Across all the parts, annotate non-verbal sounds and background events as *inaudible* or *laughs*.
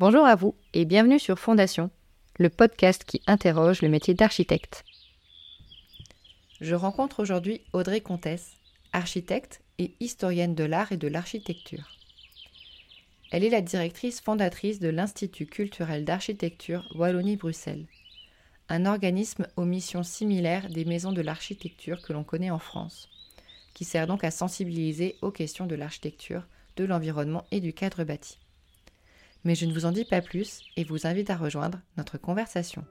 Bonjour à vous et bienvenue sur Fondation, le podcast qui interroge le métier d'architecte. Je rencontre aujourd'hui Audrey Comtesse, architecte et historienne de l'art et de l'architecture. Elle est la directrice fondatrice de l'Institut culturel d'architecture Wallonie-Bruxelles, un organisme aux missions similaires des maisons de l'architecture que l'on connaît en France, qui sert donc à sensibiliser aux questions de l'architecture, de l'environnement et du cadre bâti. Mais je ne vous en dis pas plus et vous invite à rejoindre notre conversation.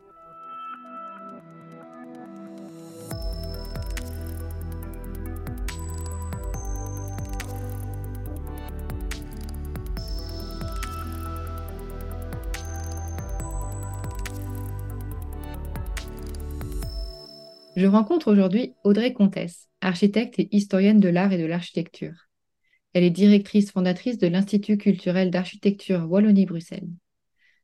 Je rencontre aujourd'hui Audrey Comtesse, architecte et historienne de l'art et de l'architecture. Elle est directrice fondatrice de l'Institut culturel d'architecture Wallonie-Bruxelles.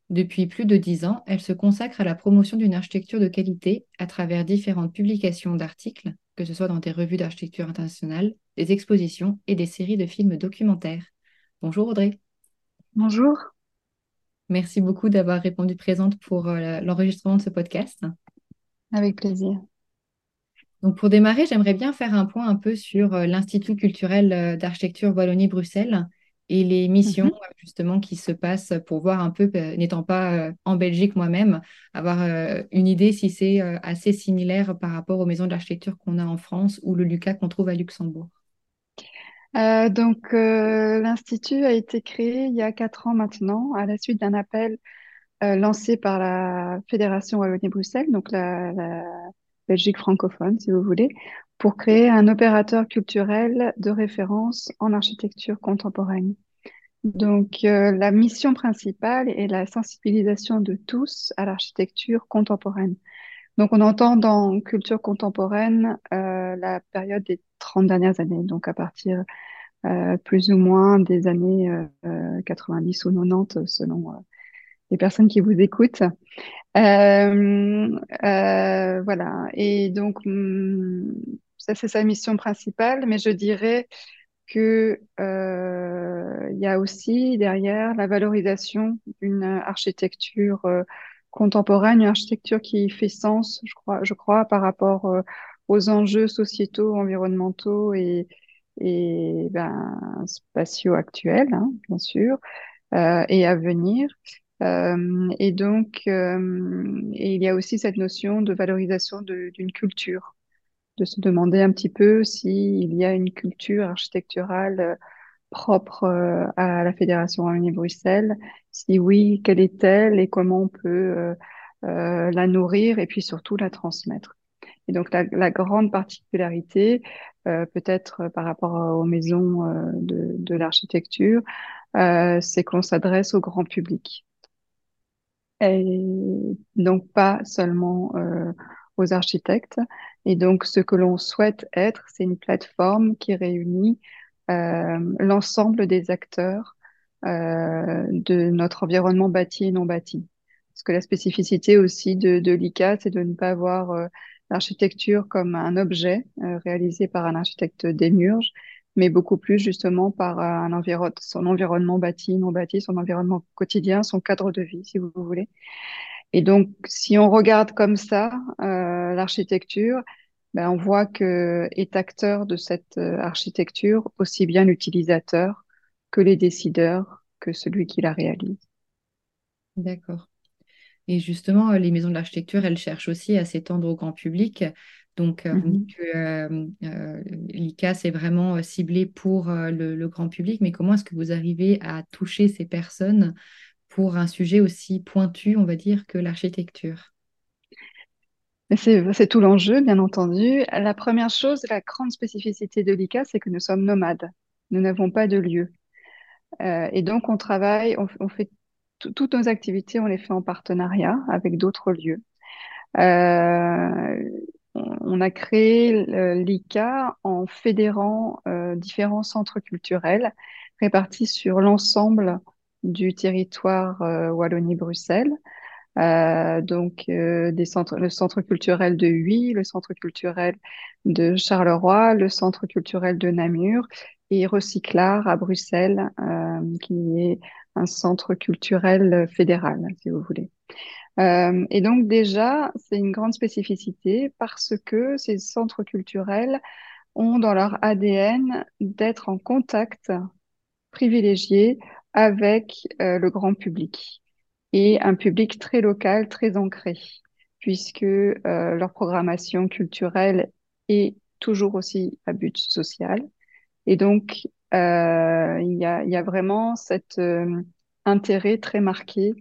Depuis plus de dix ans, elle se consacre à la promotion d'une architecture de qualité à travers différentes publications d'articles, que ce soit dans des revues d'architecture internationale, des expositions et des séries de films documentaires. Bonjour Audrey. Bonjour. Merci beaucoup d'avoir répondu présente pour euh, l'enregistrement de ce podcast. Avec plaisir. Donc pour démarrer, j'aimerais bien faire un point un peu sur euh, l'Institut culturel euh, d'architecture Wallonie-Bruxelles et les missions mhm. euh, justement qui se passent pour voir un peu, n'étant pas en Belgique moi-même, avoir une idée si c'est assez similaire par rapport aux maisons de l'architecture qu'on a en France ou le LUCA qu'on trouve à Luxembourg. donc l'Institut a été créé il y a quatre ans maintenant à la suite d'un appel lancé par la Fédération Wallonie-Bruxelles, donc la Belgique francophone, si vous voulez, pour créer un opérateur culturel de référence en architecture contemporaine. Donc, euh, la mission principale est la sensibilisation de tous à l'architecture contemporaine. Donc, on entend dans culture contemporaine euh, la période des 30 dernières années, donc à partir euh, plus ou moins des années 90 ou 90 selon les personnes qui vous écoutent. Euh, euh, voilà. Et donc, hmm, ça, c'est sa mission principale, mais je dirais que euh, y a aussi derrière la valorisation d'une architecture contemporaine, une architecture qui fait sens, je crois, je crois par rapport aux enjeux sociétaux, environnementaux et, et ben, spatiaux actuels, hein, bien sûr, et à venir. Euh, et donc, euh, il y a aussi cette notion de valorisation d'une culture, de se demander un petit peu s'il y a une culture architecturale euh, propre à la Fédération Wallonie-Bruxelles. Si oui, quelle est-elle et comment on peut la nourrir et puis surtout la transmettre? Et donc la, grande particularité, peut-être par rapport aux maisons de, l'architecture, c'est qu'on s'adresse au grand public et donc pas seulement euh, aux architectes. Et donc, ce que l'on souhaite être, c'est une plateforme qui réunit euh, l'ensemble des acteurs euh, de notre environnement bâti et non bâti. Parce que la spécificité aussi de, de l'ICA, c'est de ne pas voir l'architecture comme un objet réalisé par un architecte démiurge, mais beaucoup plus justement par environ, son environnement bâti, non bâti, son environnement quotidien, son cadre de vie, si vous voulez. Et donc, si on regarde comme ça euh, l'architecture, ben, on voit que est acteur de cette euh, architecture aussi bien l'utilisateur que les décideurs, que celui qui la réalise. D'accord. Et justement, les maisons de l'architecture, elles cherchent aussi à s'étendre au grand public. Donc, euh, l'ICA, c'est vraiment ciblé pour le, grand public, mais comment est-ce que vous arrivez à toucher ces personnes pour un sujet aussi pointu, on va dire, que l'architecture? C'est tout l'enjeu, bien entendu. La première chose, la grande spécificité de l'ICA, c'est que nous sommes nomades. Nous n'avons pas de lieu. et donc, on travaille, on, fait toutes nos activités, on les fait en partenariat avec d'autres lieux. Euh, on a créé l'ICA en fédérant euh, différents centres culturels répartis sur l'ensemble du territoire euh, Wallonie-Bruxelles. Euh, donc le centre culturel de Huy, le centre culturel de Charleroi, le centre culturel de Namur et Recyclard à Bruxelles, qui est un centre culturel fédéral, si vous voulez. Euh, et donc déjà, c'est une grande spécificité parce que ces centres culturels ont dans leur ADN d'être en contact privilégié avec euh, le grand public et un public très local, très ancré, puisque euh, leur programmation culturelle est toujours aussi à but social. Et donc, il y a, vraiment cet intérêt très marqué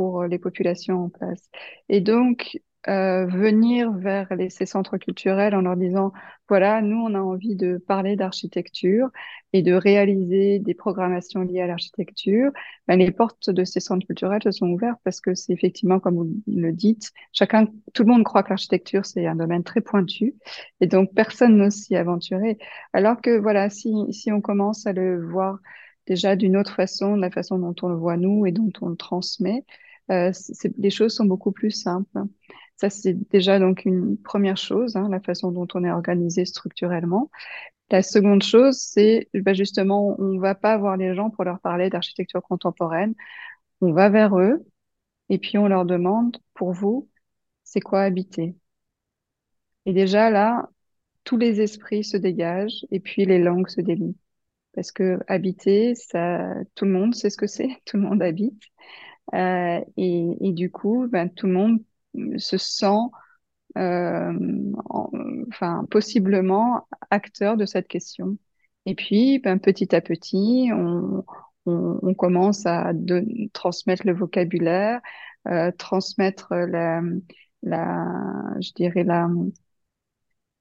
pour les populations en place. Et donc, euh, venir vers ces centres culturels en leur disant, voilà, nous, on a envie de parler d'architecture et de réaliser des programmations liées à l'architecture, ben, les portes de ces centres culturels se sont ouvertes parce que c'est effectivement, comme vous le dites, chacun, tout le monde croit que l'architecture, c'est un domaine très pointu et donc personne n'ose s'y aventurer. Alors que, voilà, si, si on commence à le voir déjà d'une autre façon, de la façon dont on le voit nous et dont on le transmet, euh, les choses sont beaucoup plus simples. Ça, c'est déjà donc une première chose, hein, la façon dont on est organisé structurellement. La seconde chose, c'est bah, justement, on va pas voir les gens pour leur parler d'architecture contemporaine. On va vers eux et puis on leur demande, pour vous, c'est quoi habiter? Et déjà là, tous les esprits se dégagent et puis les langues se délient. Parce que habiter, ça, tout le monde sait ce que c'est, *laughs* tout le monde habite. Euh, et, du coup, ben, tout le monde se sent euh, enfin possiblement acteur de cette question. Et puis, ben, petit à petit, on, commence à transmettre le vocabulaire, euh, transmettre la, je dirais la,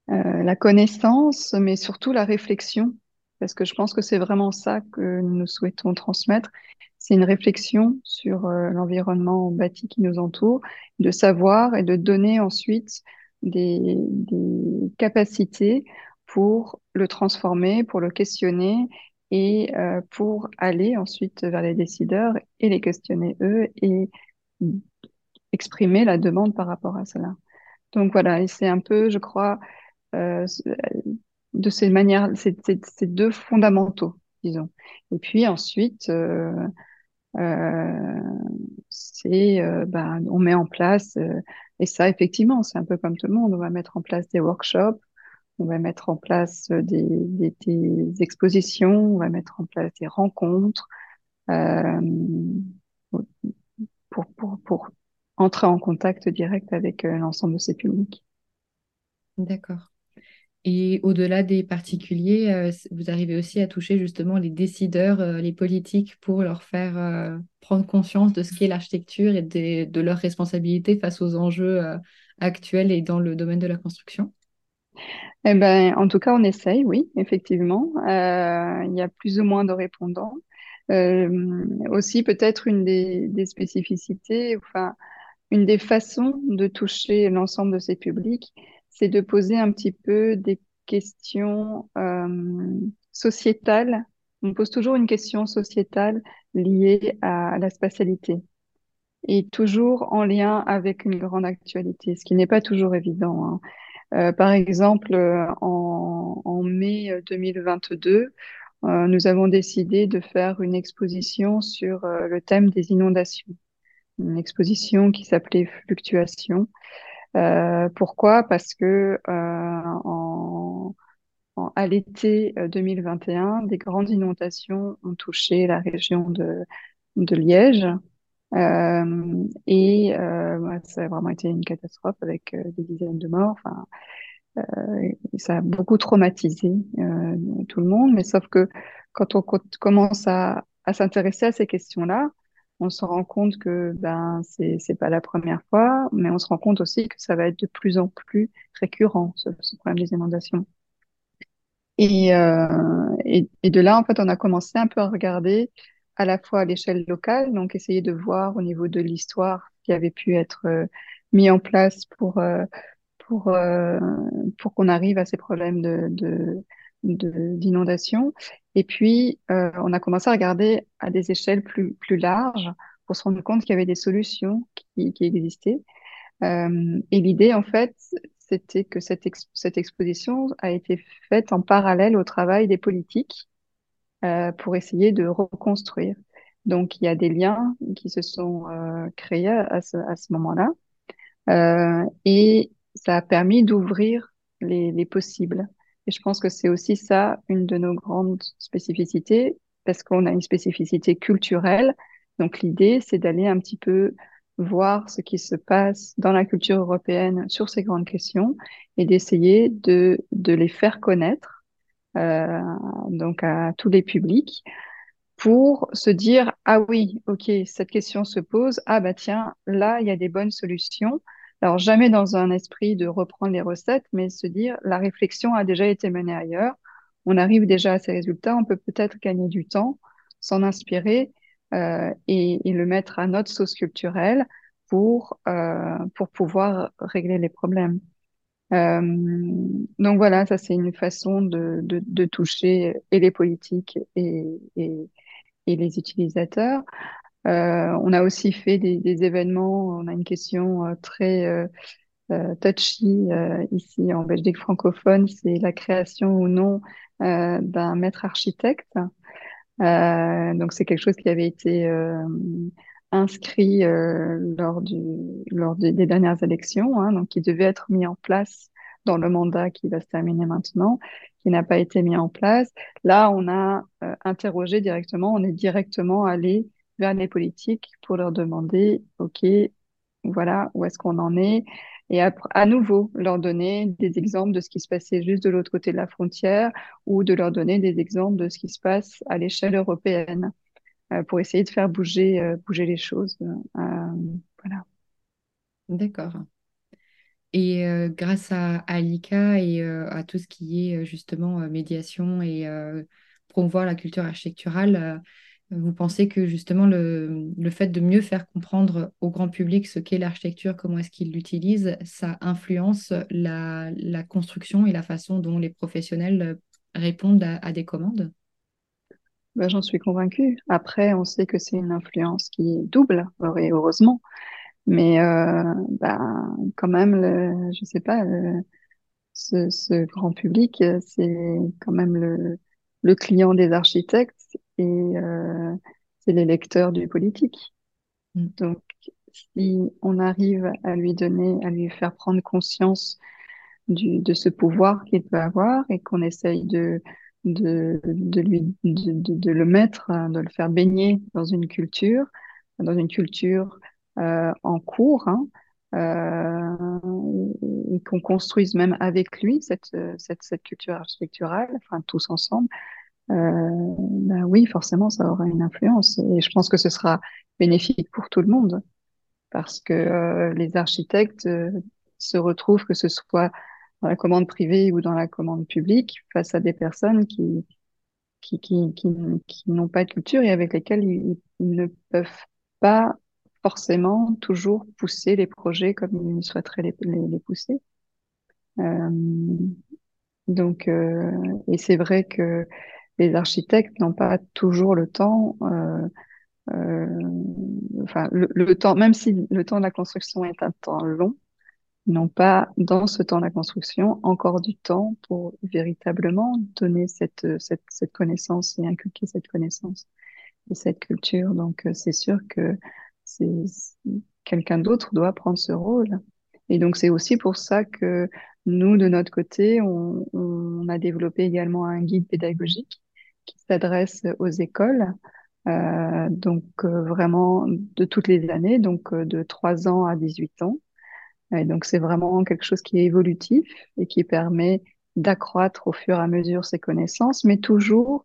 la connaissance, mais surtout la réflexion, parce que je pense que c'est vraiment ça que nous souhaitons transmettre, c'est une réflexion sur euh, l'environnement bâti qui nous entoure, de savoir et de donner ensuite des, capacités pour le transformer, pour le questionner et euh, pour aller ensuite vers les décideurs et les questionner eux et exprimer la demande par rapport à cela. Donc voilà, et c'est un peu, je crois, euh, de ces manières, ces deux fondamentaux, disons. Et puis ensuite, euh, euh, c'est, euh, ben, on met en place, euh, et ça effectivement, c'est un peu comme tout le monde, on va mettre en place des workshops, on va mettre en place des, des, des expositions, on va mettre en place des rencontres euh, pour, pour, pour entrer en contact direct avec l'ensemble de ces publics. D'accord. Et au-delà des particuliers, euh, vous arrivez aussi à toucher justement les décideurs, euh, les politiques pour leur faire euh, prendre conscience de ce qu'est l'architecture et de, leurs responsabilités face aux enjeux actuels et dans le domaine de la construction. Eh ben, en tout cas, on essaye, oui, effectivement. il y a plus ou moins de répondants. aussi, peut-être une des, des spécificités, enfin, une des façons de toucher l'ensemble de ces publics, c'est de poser un petit peu des questions euh, sociétales. On pose toujours une question sociétale liée à la spatialité et toujours en lien avec une grande actualité, ce qui n'est pas toujours évident. Hein. Euh, par exemple, en, en, mai 2022, euh, nous avons décidé de faire une exposition sur euh, le thème des inondations, une exposition qui s'appelait Fluctuation euh, pourquoi? Parce que euh, en, en, à l'été 2021, euh, des grandes inondations ont touché la région de, de Liège. Euh, et euh, ça a vraiment été une catastrophe avec euh, des dizaines de morts. Enfin, ça a beaucoup traumatisé tout le monde. Mais sauf que quand on commence à, à s'intéresser à ces questions-là, on se rend compte que ben c'est c'est pas la première fois, mais on se rend compte aussi que ça va être de plus en plus récurrent ce, ce problème des inondations. Et, euh, et, et de là en fait on a commencé un peu à regarder à la fois à l'échelle locale, donc essayer de voir au niveau de l'histoire qui avait pu être euh, mis en place pour euh, pour euh, pour qu'on arrive à ces problèmes de, de d'inondation. Et puis, euh, on a commencé à regarder à des échelles plus, plus larges pour se rendre compte qu'il y avait des solutions qui, existaient. Euh, et l'idée, en fait, c'était que cette, cette exposition a été faite en parallèle au travail des politiques euh, pour essayer de reconstruire. Donc, il y a des liens qui se sont créés à ce, à ce moment-là. Et ça a permis d'ouvrir les, les, possibles. Et je pense que c'est aussi ça une de nos grandes spécificités, parce qu'on a une spécificité culturelle. Donc l'idée, c'est d'aller un petit peu voir ce qui se passe dans la culture européenne sur ces grandes questions et d'essayer de, de les faire connaître euh, donc à tous les publics pour se dire ah oui ok cette question se pose ah bah tiens là il y a des bonnes solutions alors, jamais dans un esprit de reprendre les recettes, mais se dire, la réflexion a déjà été menée ailleurs, on arrive déjà à ces résultats, on peut peut-être gagner du temps, s'en inspirer euh, et, le mettre à notre sauce culturelle pour, euh, pour pouvoir régler les problèmes. Euh, donc voilà, ça c'est une façon de, de, toucher et les politiques et, et les utilisateurs. Euh, on a aussi fait des, événements, on a une question euh, très euh, touchy ici en Belgique francophone, c'est la création ou non d'un maître architecte. donc c'est quelque chose qui avait été inscrit lors, des dernières élections, hein, donc qui devait être mis en place dans le mandat qui va se terminer maintenant, qui n'a pas été mis en place. Là, on a interrogé directement, on est directement allé vers les politiques pour leur demander, OK, voilà, où est-ce qu'on en est et à, à, nouveau leur donner des exemples de ce qui se passait juste de l'autre côté de la frontière ou de leur donner des exemples de ce qui se passe à l'échelle européenne euh, pour essayer de faire bouger, euh, bouger les choses. Euh, voilà. D'accord. Et grâce à, l'ICA et à tout ce qui est justement médiation et promouvoir la culture architecturale, vous pensez que justement le, le, fait de mieux faire comprendre au grand public ce qu'est l'architecture, comment est-ce qu'il l'utilise, ça influence la, la, construction et la façon dont les professionnels répondent à, des commandes? Ben, J'en suis convaincue. Après, on sait que c'est une influence qui est double, heureusement. Mais euh, ben, quand même, je sais pas, ce, ce, grand public, c'est quand même le, le client des architectes et euh, c'est les lecteurs du politique. Mm. Donc, si on arrive à lui donner, à lui faire prendre conscience du, de ce pouvoir qu'il peut avoir et qu'on essaye de, de, de lui, de, de, le mettre, de le faire baigner dans une culture, dans une culture euh, en cours, hein, euh, et qu'on construise même avec lui cette, cette, cette culture architecturale, enfin tous ensemble, euh, ben oui, forcément, ça aura une influence. Et je pense que ce sera bénéfique pour tout le monde, parce que euh, les architectes euh, se retrouvent, que ce soit dans la commande privée ou dans la commande publique, face à des personnes qui qui, qui, qui, n'ont pas de culture et avec lesquelles ils, ils, ne peuvent pas forcément toujours pousser les projets comme ils souhaiteraient les, les, les pousser. Euh, donc, euh, et c'est vrai que les architectes n'ont pas toujours le temps, euh, euh, enfin le, temps, même si le temps de la construction est un temps long, n'ont pas dans ce temps de la construction encore du temps pour véritablement donner cette, cette, cette connaissance et inculquer cette connaissance et cette culture. Donc euh, c'est sûr que quelqu'un d'autre doit prendre ce rôle. Et donc c'est aussi pour ça que nous, de notre côté, on a développé également un guide pédagogique qui s'adresse aux écoles, euh, donc euh, vraiment de toutes les années, donc euh, de 3 ans à 18 ans. Et donc c'est vraiment quelque chose qui est évolutif et qui permet d'accroître au fur et à mesure ses connaissances, mais toujours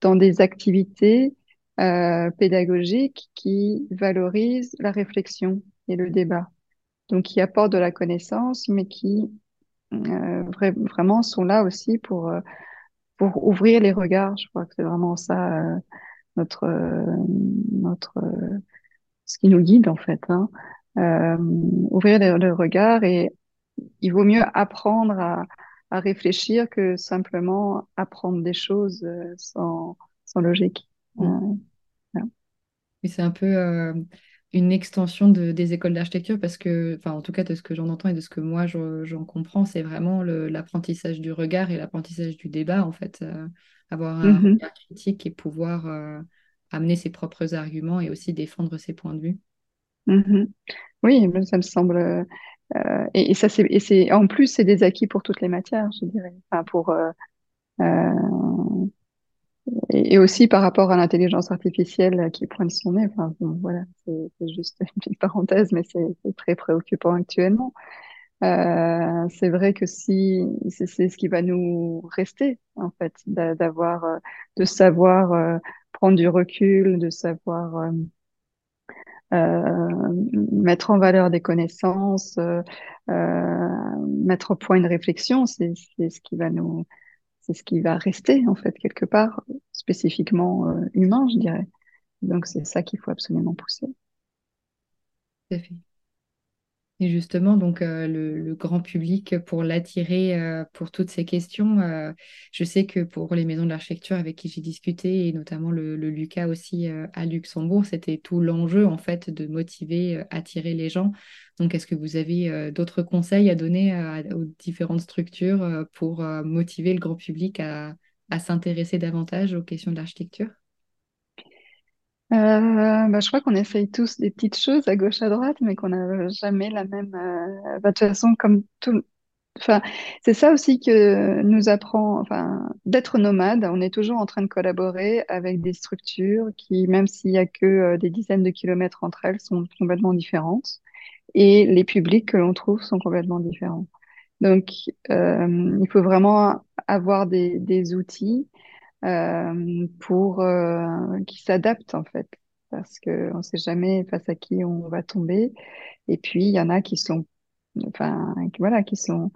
dans des activités pédagogiques qui valorisent la réflexion et le débat. Donc qui apportent de la connaissance, mais qui vra vraiment sont là aussi pour pour ouvrir les regards. Je crois que c'est vraiment ça euh, notre euh, notre euh, ce qui nous guide en fait. Hein. ouvrir le, le, regard et il vaut mieux apprendre à, à réfléchir que simplement apprendre des choses sans, sans logique. Mmh. Et c'est un peu une extension de, des écoles d'architecture parce que, enfin, en tout cas, de ce que j'en entends et de ce que moi j'en comprends, c'est vraiment l'apprentissage du regard et l'apprentissage du débat, en fait. Euh, avoir un mm -hmm. regard critique et pouvoir euh, amener ses propres arguments et aussi défendre ses points de vue. Mhm. Oui, ça me semble. Euh, et, ça, c'est, en plus, c'est des acquis pour toutes les matières, je dirais. Enfin, pour, euh, euh, et, aussi par rapport à l'intelligence artificielle qui pointe son nez. Enfin, voilà, c'est, juste *laughs* une petite parenthèse, mais c'est, très préoccupant actuellement. Euh, c'est vrai que si c'est, ce qui va nous rester, en fait, d'avoir, de savoir prendre du recul, de savoir euh, mettre en valeur des connaissances, euh, euh, mettre au point une réflexion, c'est ce qui va nous, c'est ce qui va rester en fait quelque part spécifiquement humain, je dirais. Donc c'est ça qu'il faut absolument pousser. Fait. Et justement, donc euh, le, grand public, pour l'attirer euh, pour toutes ces questions, euh, je sais que pour les maisons de l'architecture avec qui j'ai discuté, et notamment le, Lucas aussi à Luxembourg, c'était tout l'enjeu en fait de motiver, attirer les gens. Donc, est-ce que vous avez d'autres conseils à donner aux différentes structures pour motiver le grand public à s'intéresser davantage aux questions de l'architecture? Euh, bah, je crois qu'on essaye tous des petites choses à gauche à droite, mais qu'on n'a jamais la même. Euh, bah, de toute façon, comme tout. Enfin, c'est ça aussi que nous apprend, enfin, d'être nomade. On est toujours en train de collaborer avec des structures qui, même s'il y a que euh, des dizaines de kilomètres entre elles, sont complètement différentes. Et les publics que l'on trouve sont complètement différents. Donc, il faut vraiment avoir des, outils pour euh, qui s'adaptent en fait, parce que on sait jamais face à qui on va tomber. Et puis il y en a qui sont, enfin voilà, qui sont,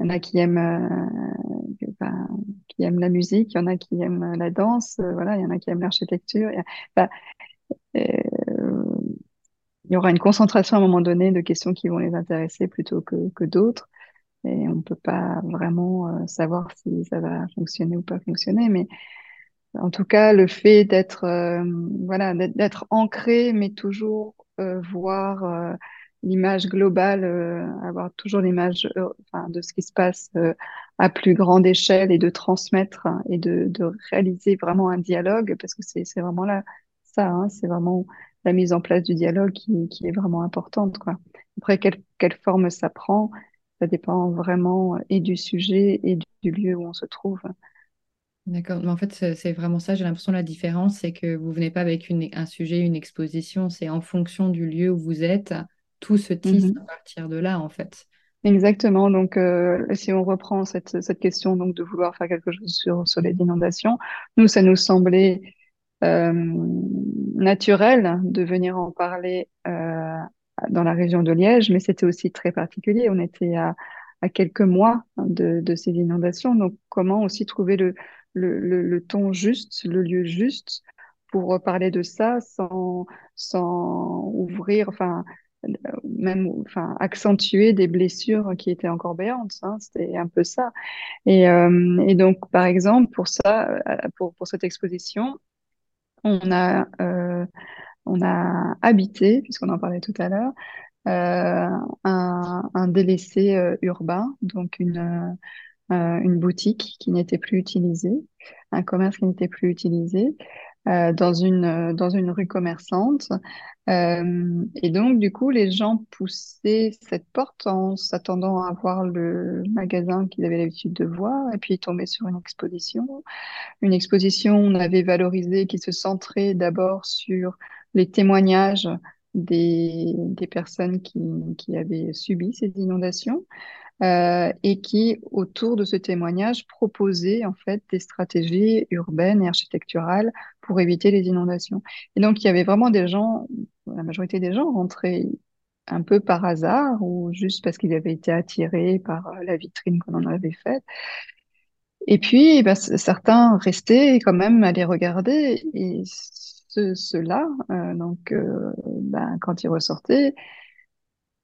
il y en a qui aiment, euh, qui aiment la musique, il y en a qui aiment la danse, euh, voilà, il y en a qui aiment l'architecture. Enfin, il y aura une concentration à un moment donné de questions qui vont les intéresser plutôt que, que d'autres on ne peut pas vraiment euh, savoir si ça va fonctionner ou pas fonctionner. Mais en tout cas, le fait d'être euh, voilà, d'être ancré, mais toujours euh, voir l'image globale, avoir toujours l'image de ce qui se passe à plus grande échelle et de transmettre et de, de réaliser vraiment un dialogue, parce que c'est vraiment là ça, hein, c'est vraiment la mise en place du dialogue qui, qui est vraiment importante. Quoi. Après, quelle, quelle forme ça prend ça dépend vraiment euh, et du sujet et du lieu où on se trouve. D'accord. Mais en fait, c'est vraiment ça. J'ai l'impression la différence, c'est que vous venez pas avec une, un sujet, une exposition. C'est en fonction du lieu où vous êtes, tout se tisse mhm. à partir de là, en fait. Exactement. Donc, euh, si on reprend cette, cette question donc de vouloir faire quelque chose sur, sur les inondations, nous, ça nous semblait euh, naturel de venir en parler euh, dans la région de Liège, mais c'était aussi très particulier. On était à, à quelques mois de, de, ces inondations. Donc, comment aussi trouver le, le, le, ton juste, le lieu juste pour parler de ça sans, sans ouvrir, enfin, même, enfin, accentuer des blessures qui étaient encore béantes. Hein, C'était un peu ça. Et, euh, et, donc, par exemple, pour ça, euh, pour, pour cette exposition, on a euh, on a habité, puisqu'on en parlait tout à l'heure, euh, un, délaissé euh, urbain, donc une, euh, une boutique qui n'était plus utilisée, un commerce qui n'était plus utilisé, dans une rue commerçante. Et donc du coup, les gens poussaient cette porte en s'attendant à voir le magasin qu'ils avaient l'habitude de voir, et puis ils tombaient sur une exposition, une exposition on avait valorisé qui se centrait d'abord sur les témoignages des, des personnes qui, qui avaient subi ces inondations euh, et qui, autour de ce témoignage, proposaient en fait des stratégies urbaines et architecturales pour éviter les inondations. Et donc, il y avait vraiment des gens, la majorité des gens rentraient un peu par hasard ou juste parce qu'ils avaient été attirés par la vitrine qu'on en avait faite. Et puis, bah, certains restaient quand même à les regarder. Et ceux-là, euh, donc, euh, ben, quand ils ressortaient,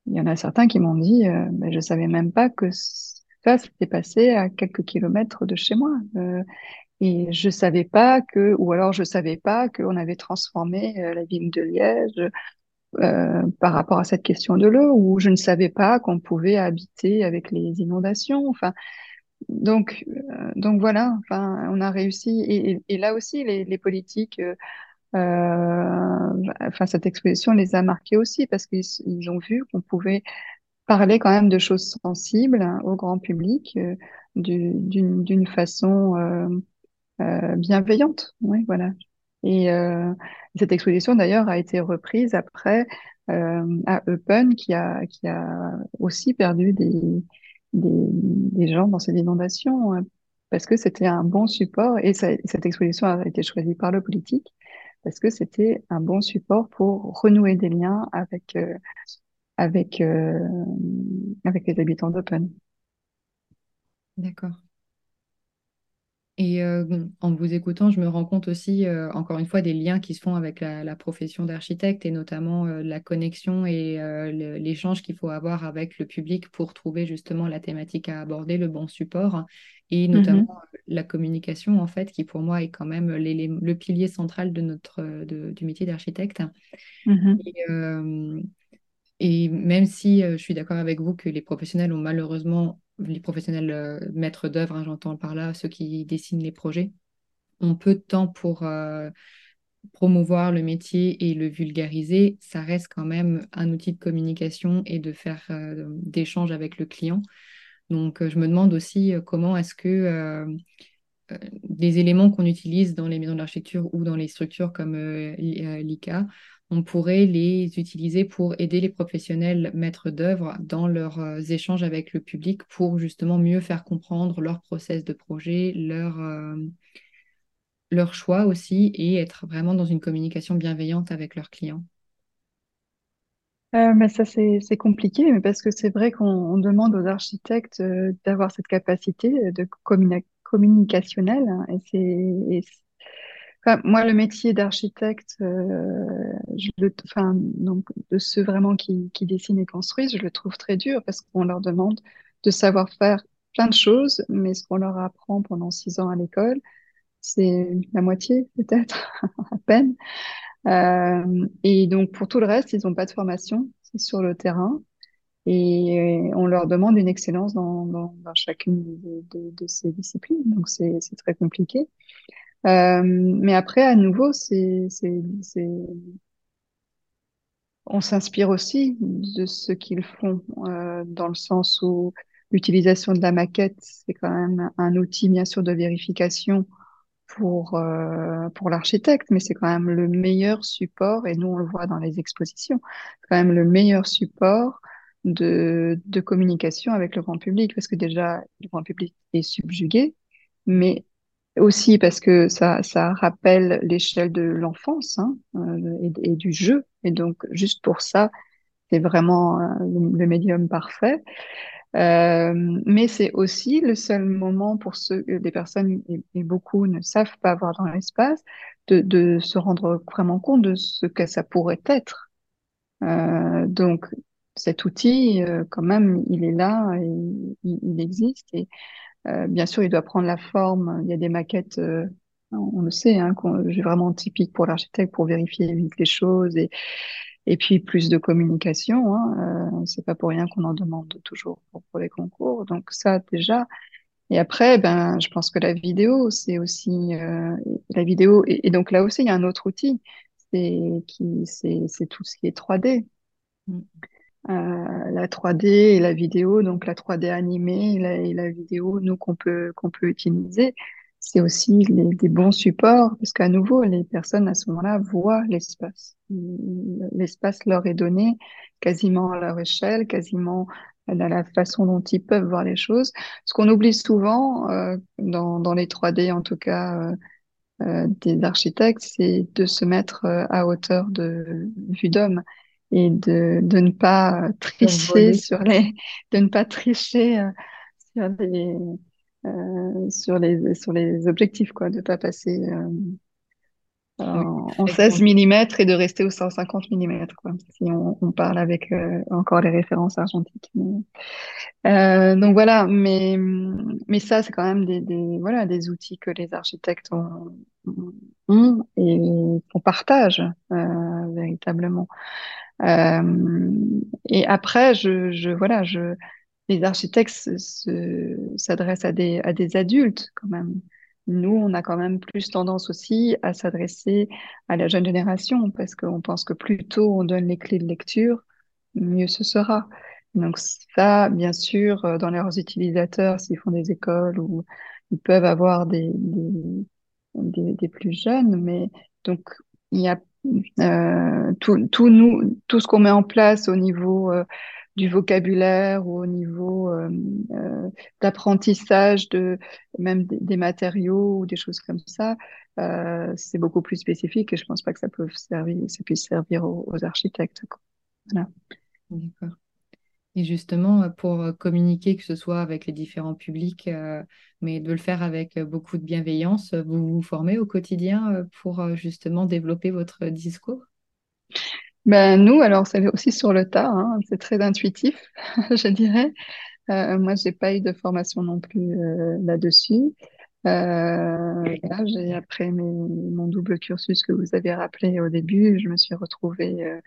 il y en a certains qui m'ont dit, euh, je savais même pas que ça s'était passé à quelques kilomètres de chez moi. Euh, et je savais pas que, ou alors je savais pas qu'on avait transformé la ville de Liège par rapport à cette question de l'eau, ou je ne savais pas qu'on pouvait habiter avec les inondations. Enfin, donc, donc voilà. Enfin, on a réussi. Et, là aussi, les politiques enfin, cette exposition les a marqués aussi parce qu'ils ils ont vu qu'on pouvait parler quand même de choses sensibles au grand public d'une façon bienveillante. Oui, voilà. Et cette exposition d'ailleurs a été reprise après euh, à Eupen qui a, aussi perdu des, gens dans ces inondations euh, parce que c'était un bon support et cette exposition a été choisie par le politique parce que c'était un bon support pour renouer des liens avec euh, euh, avec les habitants d'Open. D'accord. Et euh, en vous écoutant, je me rends compte aussi, euh, encore une fois, des liens qui se font avec la, profession d'architecte et notamment euh, la connexion et l'échange qu'il faut avoir avec le public pour trouver justement la thématique à aborder, le bon support et notamment mm-hmm. la communication, en fait, qui pour moi est quand même le pilier central de notre, du métier d'architecte. Et, et, même si je suis d'accord avec vous que les professionnels ont malheureusement les professionnels euh, maîtres d'œuvre, hein, j'entends par là ceux qui dessinent les projets, ont peu de temps pour euh, promouvoir le métier et le vulgariser, ça reste quand même un outil de communication et de faire euh, d'échange avec le client. Donc, je me demande aussi comment est-ce que les éléments qu'on utilise dans les maisons d'architecture ou dans les structures comme l'ICA on pourrait les utiliser pour aider les professionnels maîtres d'œuvre dans leurs euh, échanges avec le public pour justement mieux faire comprendre leur process de projet, leur, euh, leur choix aussi et être vraiment dans une communication bienveillante avec leurs clients. Euh, mais ça, c'est compliqué, mais parce que c'est vrai qu'on demande aux architectes d'avoir cette capacité de communicationnelle. Hein, et moi, le métier d'architecte, euh, enfin, donc de ceux vraiment qui, qui dessinent et construisent, je le trouve très dur parce qu'on leur demande de savoir faire plein de choses, mais ce qu'on leur apprend pendant six ans à l'école, c'est la moitié peut-être, *laughs* à peine. Euh, et donc pour tout le reste, ils n'ont pas de formation, sur le terrain. Et on leur demande une excellence dans, dans, dans chacune de, de, de, ces disciplines. Donc c'est très compliqué. Euh, mais après, à nouveau, c'est, on s'inspire aussi de ce qu'ils font, euh, dans le sens où l'utilisation de la maquette, c'est quand même un outil, bien sûr, de vérification pour, euh, pour l'architecte, mais c'est quand même le meilleur support, et nous, on le voit dans les expositions, c'est quand même le meilleur support de, de communication avec le grand public, parce que déjà, le grand public est subjugué, mais aussi parce que ça, ça rappelle l'échelle de l'enfance hein, euh, et, et, du jeu. Et donc, juste pour ça, c'est vraiment euh, le, médium parfait. Euh, mais c'est aussi le seul moment pour ceux, des personnes, et, beaucoup ne savent pas voir dans l'espace, de, de, se rendre vraiment compte de ce que ça pourrait être. Euh, donc, cet outil, euh, quand même, il est là, et, il, existe. Euh, bien sûr, il doit prendre la forme. Il y a des maquettes, euh, on le sait, hein, vraiment typique pour l'architecte pour vérifier vite les choses et et puis plus de communication. Hein, euh, c'est pas pour rien qu'on en demande toujours pour, les concours. Donc ça déjà. Et après, ben, je pense que la vidéo, c'est aussi euh, la vidéo. Et, donc là aussi, il y a un autre outil, c'est qui, c'est tout ce qui est 3D. Euh, la 3D et la vidéo, donc la 3D animée et la, vidéo, nous qu'on peut qu'on peut utiliser, c'est aussi des bons supports parce qu'à nouveau les personnes à ce moment-là voient l'espace. L'espace leur est donné quasiment à leur échelle, quasiment à la façon dont ils peuvent voir les choses. Ce qu'on oublie souvent euh, dans, dans les 3D, en tout cas euh, euh, des architectes, c'est de se mettre à hauteur de vue d'homme et de, de ne pas tricher sur les de ne pas tricher euh, sur les euh, sur les sur les objectifs quoi de pas passer euh, en, 16 mm et de rester au 150 mm quoi si on, on parle avec euh, encore les références argentiques euh, donc voilà mais mais ça c'est quand même des, des voilà des outils que les architectes ont, ont et qu'on partage véritablement et après, je, voilà, les architectes s'adressent à des, adultes quand même. nous, on a quand même plus tendance aussi à s'adresser à la jeune génération parce qu'on pense que plus tôt on donne les clés de lecture, mieux ce sera. Donc ça, bien sûr, euh, dans leurs utilisateurs, s'ils font des écoles ou ils peuvent avoir des, des plus jeunes, mais donc il y a euh, tout, tout, nous, tout ce qu'on met en place au niveau euh, du vocabulaire ou au niveau euh, euh, d'apprentissage de même des, matériaux ou des choses comme ça, euh, c'est beaucoup plus spécifique et je pense pas que ça peut servir, ça puisse servir aux, architectes. Quoi. Voilà. Et justement, pour communiquer, que ce soit avec les différents publics, euh, mais de le faire avec beaucoup de bienveillance, vous vous formez au quotidien pour justement développer votre discours? Ben, nous, alors, c'est aussi sur le tas, hein, c'est très intuitif, *laughs* je dirais. Euh, moi, j'ai pas eu de formation non plus euh, là-dessus. Euh, là, j'ai après mon double cursus que vous avez rappelé au début, je me suis retrouvée euh,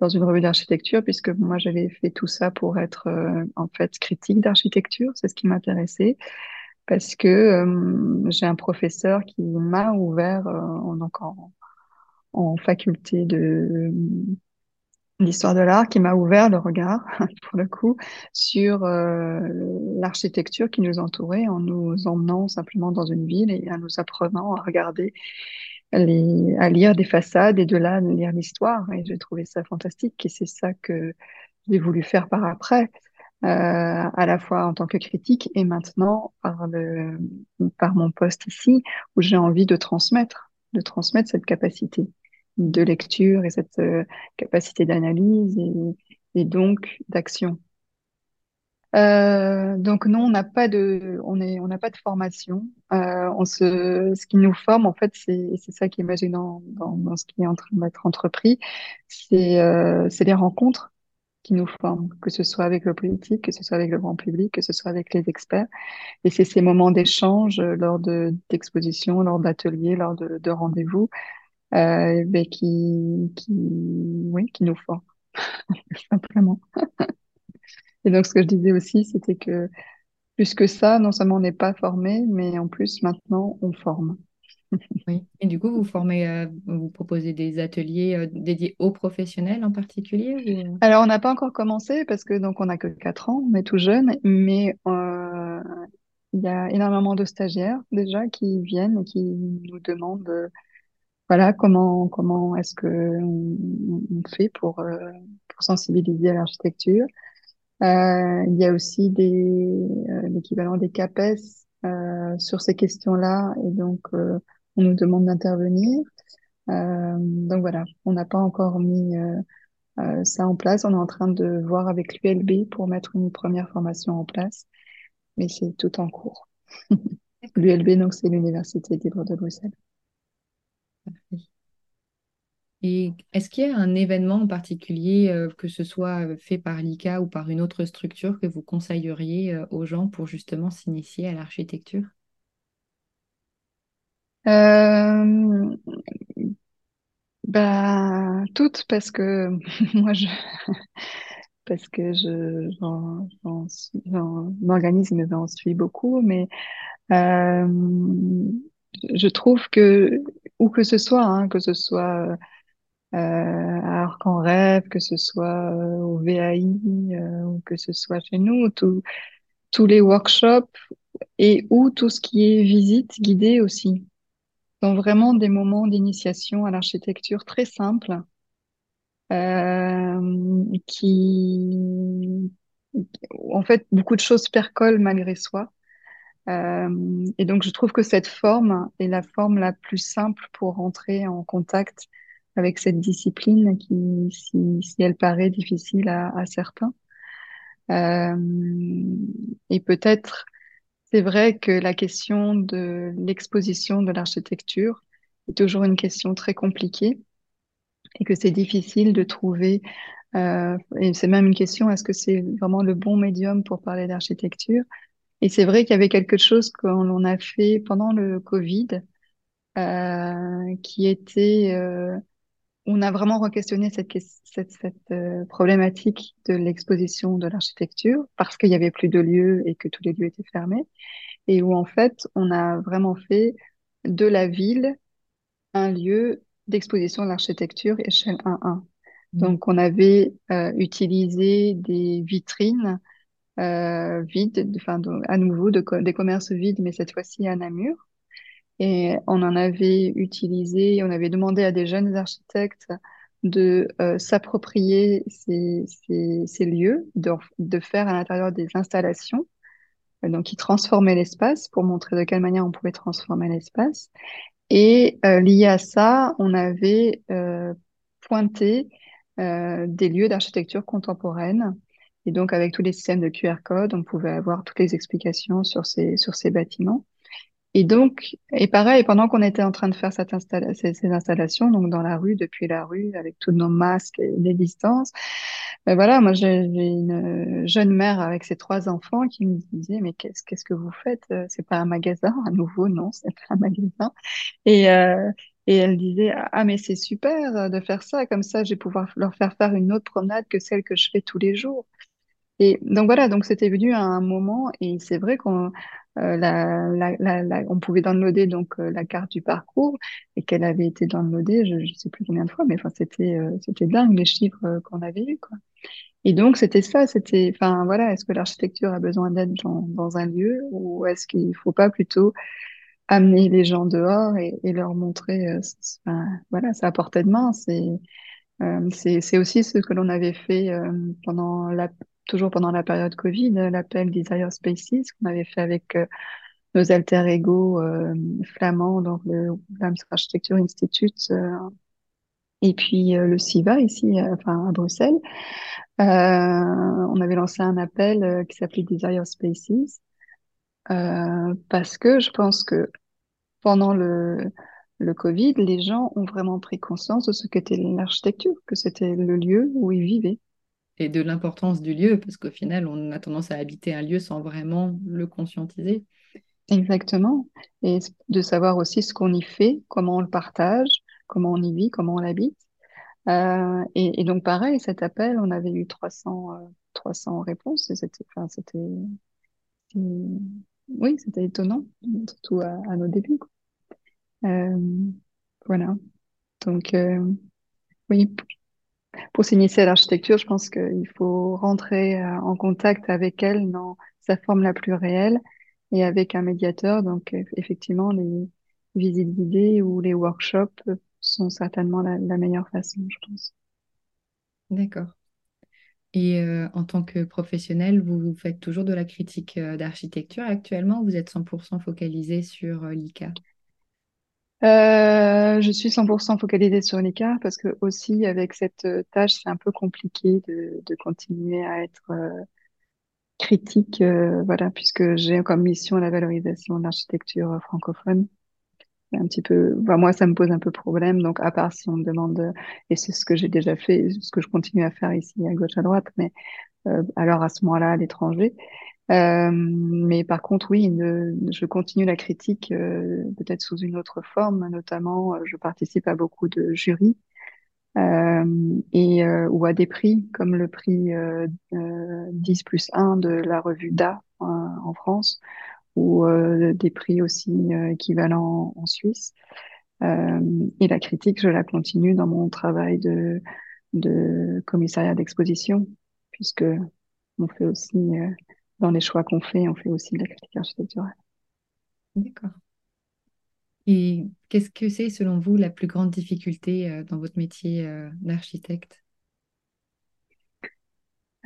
dans une revue d'architecture puisque moi, j'avais fait tout ça pour être euh, en fait critique d'architecture, c'est ce qui m'intéressait. Parce que euh, j'ai un professeur qui m'a ouvert donc en, en faculté de l'histoire de l'art qui m'a ouvert le regard, *laughs* pour le coup, sur euh, l'architecture qui nous entourait en nous emmenant simplement dans une ville et en nous apprenant à regarder, à lire des façades et de là lire l'histoire. Et j'ai trouvé ça fantastique et c'est ça que j'ai voulu faire par après. Euh, à la fois en tant que critique et maintenant par, le, par mon poste ici où j'ai envie de transmettre, de transmettre cette capacité de lecture et cette euh, capacité d'analyse et, donc d'action. Euh, donc non, on n'a pas de, on est, on n'a pas de formation. Euh, on se, ce qui nous forme en fait, c'est, c'est ça qui est magique dans, dans, ce qui est en train d'être entrepris, c'est, euh, c'est les rencontres qui nous forment, que ce soit avec le politique, que ce soit avec le grand public, que ce soit avec les experts. Et c'est ces moments d'échange lors de d'expositions, lors d'ateliers, lors de, de rendez-vous euh, ben, qui, qui, oui, qui nous forment, *laughs* simplement. *laughs* Et donc, ce que je disais aussi, c'était que plus que ça, non seulement on n'est pas formé, mais en plus, maintenant, on forme. *laughs* oui. Et du coup, vous formez, euh, vous proposez des ateliers euh, dédiés aux professionnels en particulier ou... Alors, on n'a pas encore commencé parce que donc on n'a que 4 ans, on est tout jeune, mais euh, il y a énormément de stagiaires déjà qui viennent et qui nous demandent voilà comment comment est-ce que on, on fait pour pour sensibiliser à l'architecture. Euh, il y a aussi des euh, l'équivalent des CAPES euh, sur ces questions-là et donc on nous demande d'intervenir. Donc voilà, on n'a pas encore mis ça en place. On est en train de voir avec l'ULB pour mettre une première formation en place, mais c'est tout en cours. *laughs* L'ULB donc c'est l'Université libre de Bruxelles. Et est-ce qu'il y a un événement en particulier, euh, que ce soit euh, fait par l'ICA ou par une autre structure, que vous conseilleriez euh, aux gens pour justement s'initier à l'architecture? Bah, toutes parce que *laughs* moi je *laughs* parce que je j'en m'organise mais j'en suis beaucoup mais je trouve que où que ce soit hein, que ce soit euh, à Arc en Rêve, que ce soit euh, au VAI euh, ou que ce soit chez nous, tout, tous les workshops et ou tout ce qui est visite guidée aussi. Sont vraiment des moments d'initiation à l'architecture très simples euh, qui en fait beaucoup de choses percolent malgré soi. Euh, et donc je trouve que cette forme est la forme la plus simple pour rentrer en contact avec cette discipline qui, si, elle paraît difficile à, certains. Euh, et peut-être, c'est vrai que la question de l'exposition de l'architecture est toujours une question très compliquée et que c'est difficile de trouver, euh, et c'est même une question, est-ce que c'est vraiment le bon médium pour parler d'architecture? Et c'est vrai qu'il y avait quelque chose qu'on a fait pendant le Covid, euh, qui était euh, on a vraiment re-questionné cette, cette, cette euh, problématique de l'exposition de l'architecture parce qu'il y avait plus de lieux et que tous les lieux étaient fermés et où en fait on a vraiment fait de la ville un lieu d'exposition de l'architecture échelle 1-1. Mmh. Donc on avait euh, utilisé des vitrines euh, vides, enfin à nouveau de, des commerces vides, mais cette fois-ci à Namur. Et on en avait utilisé, on avait demandé à des jeunes architectes de euh, s'approprier ces, lieux, de, faire à l'intérieur des installations. Donc, ils transformaient l'espace pour montrer de quelle manière on pouvait transformer l'espace. Et euh, lié à ça, on avait euh, pointé des lieux d'architecture contemporaine. Et donc, avec tous les systèmes de QR code, on pouvait avoir toutes les explications sur ces bâtiments. Et donc, et pareil, pendant qu'on était en train de faire cette installa ces, installations, donc dans la rue, depuis la rue, avec tous nos masques et les distances, ben voilà, moi j'ai une jeune mère avec ses trois enfants qui me disait, mais qu'est-ce que vous faites? C'est pas un magasin, à nouveau, non, *laughs* c'est pas un magasin. Et euh, et elle disait, ah mais c'est super de faire ça, comme ça, je vais pouvoir leur faire faire une autre promenade que celle que je fais tous les jours. Et donc voilà, donc c'était venu à un moment, et c'est vrai qu'on euh, on pouvait downloader donc euh, la carte du parcours et qu'elle avait été downloadée, je ne sais plus combien de fois, mais enfin c'était euh, c'était dingue les chiffres qu'on avait eu quoi. Et donc c'était ça, c'était enfin voilà, est-ce que l'architecture a besoin d'aide dans, un lieu ou est-ce qu'il faut pas plutôt amener les gens dehors et, leur montrer, enfin, voilà, c'est à portée de main, c'est c'est c'est aussi ce que l'on avait fait pendant la toujours pendant la période Covid, l'appel Desire Spaces qu'on avait fait avec euh, nos alter ego euh, flamands, donc le Flams Architecture Institute euh, et puis le SIVA ici, enfin à Bruxelles. on avait lancé un appel qui s'appelait Desire Spaces parce que je pense que pendant le Covid, les gens ont vraiment pris conscience de ce qu'était l'architecture, que c'était le lieu où ils vivaient et de l'importance du lieu, parce qu'au final, on a tendance à habiter un lieu sans vraiment le conscientiser. Exactement. Et de savoir aussi ce qu'on y fait, comment on le partage, comment on y vit, comment on l'habite. Euh, et, donc, pareil, cet appel, on avait eu 300, euh, 300 réponses c'était, enfin, c'était, oui, c'était étonnant, surtout à, nos débuts. Euh, voilà. Donc, euh, oui, pour s'initier à l'architecture, je pense qu'il faut rentrer euh, en contact avec elle dans sa forme la plus réelle et avec un médiateur. Donc, effectivement, les visites guidées ou les workshops sont certainement la, meilleure façon, je pense. D'accord. Et euh, en tant que professionnel, vous faites toujours de la critique euh, d'architecture actuellement vous êtes 100% focalisé sur l'ICA? Euh, je suis 100% focalisée sur l'écart parce que aussi avec cette euh, tâche, c'est un peu compliqué de, de continuer à être euh, critique, euh, voilà, puisque j'ai comme mission la valorisation de l'architecture francophone. Un petit peu, bah, moi, ça me pose un peu problème. Donc, à part si on me demande, et c'est ce que j'ai déjà fait, ce que je continue à faire ici à gauche à droite, mais alors à ce moment-là à l'étranger. Euh, mais par contre, oui, je continue la critique euh, peut-être sous une autre forme, notamment euh, je participe à beaucoup de jurys et ou à des prix comme le prix 10 plus 1 de la revue Da en France ou des prix aussi équivalents en Suisse. et la critique, je la continue dans mon travail de, de commissariat d'exposition, puisque on fait aussi dans les choix qu'on fait, on fait aussi de la critique architecturale. D'accord. Et qu'est-ce que c'est, selon vous, la plus grande difficulté euh, dans votre métier euh, d'architecte?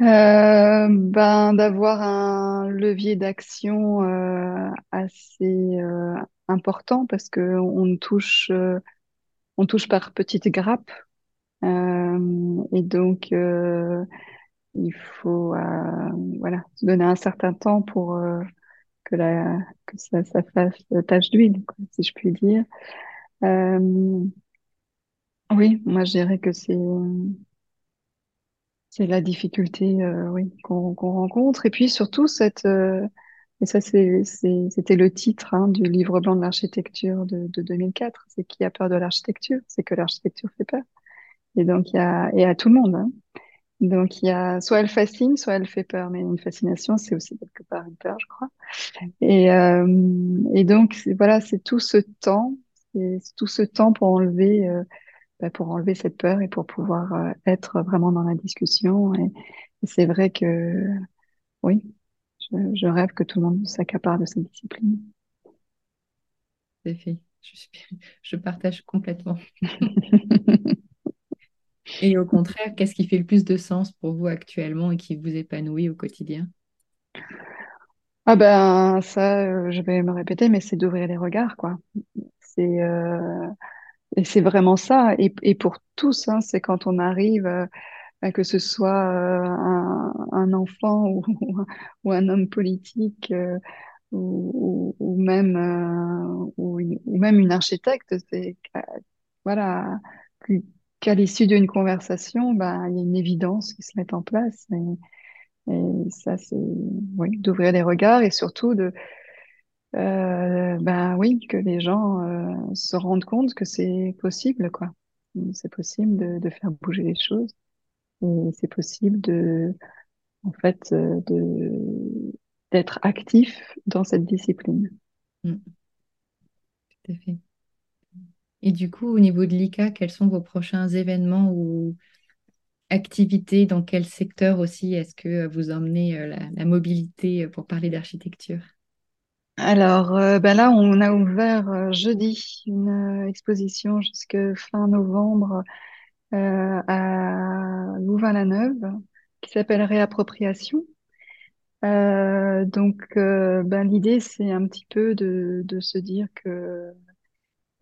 Euh, ben, D'avoir un levier d'action assez important parce qu'on touche, on touche par petites grappes. et donc, il faut euh, voilà se donner un certain temps pour euh, que la que ça, ça fasse tache d'huile si je puis dire euh, oui moi je dirais que c'est c'est la difficulté euh, oui qu'on rencontre et puis surtout cette euh, et ça c'était le titre hein, du livre blanc de l'architecture de, de 2004 c'est qui a peur de l'architecture? C'est que l'architecture fait peur Et donc, il y a, et à tout le monde. Hein. Donc, il y a, soit elle fascine, soit elle fait peur. Mais une fascination, c'est aussi quelque part une peur, je crois. Et, euh, et donc, voilà, c'est tout ce temps, c'est tout ce temps pour enlever, euh, bah, pour enlever cette peur et pour pouvoir euh, être vraiment dans la discussion. Et, et c'est vrai que, oui, je, je rêve que tout le monde s'accapare de cette discipline. C'est fait. Je, suis... je partage complètement. *laughs* Et au contraire, qu'est-ce qui fait le plus de sens pour vous actuellement et qui vous épanouit au quotidien? Ah ben ça, euh, je vais me répéter, mais c'est d'ouvrir les regards, quoi. C'est euh, c'est vraiment ça. Et, et pour tous, hein, c'est quand on arrive, euh, que ce soit un, enfant *laughs* ou, ou, un homme politique ou, ou, même ou, ou, même une architecte, c'est voilà qu'à l'issue d'une conversation, ben, il y a une évidence qui se met en place. Et, ça, c'est oui, d'ouvrir les regards et surtout de, ben oui, que les gens euh, se rendent compte que c'est possible, quoi. C'est possible de, de, faire bouger les choses et c'est possible de, en fait, euh, de d'être actif dans cette discipline. Mmh. Tout à fait. Et du coup, au niveau de l'ICA, quels sont vos prochains événements ou activités Dans quel secteur aussi? Est-ce que vous emmenez euh, la, mobilité pour parler d'architecture? Alors euh, ben là, on a ouvert euh, jeudi une exposition jusque fin novembre à Louvain-la-Neuve qui s'appelle Réappropriation. donc, ben, l'idée, c'est un petit peu de se dire que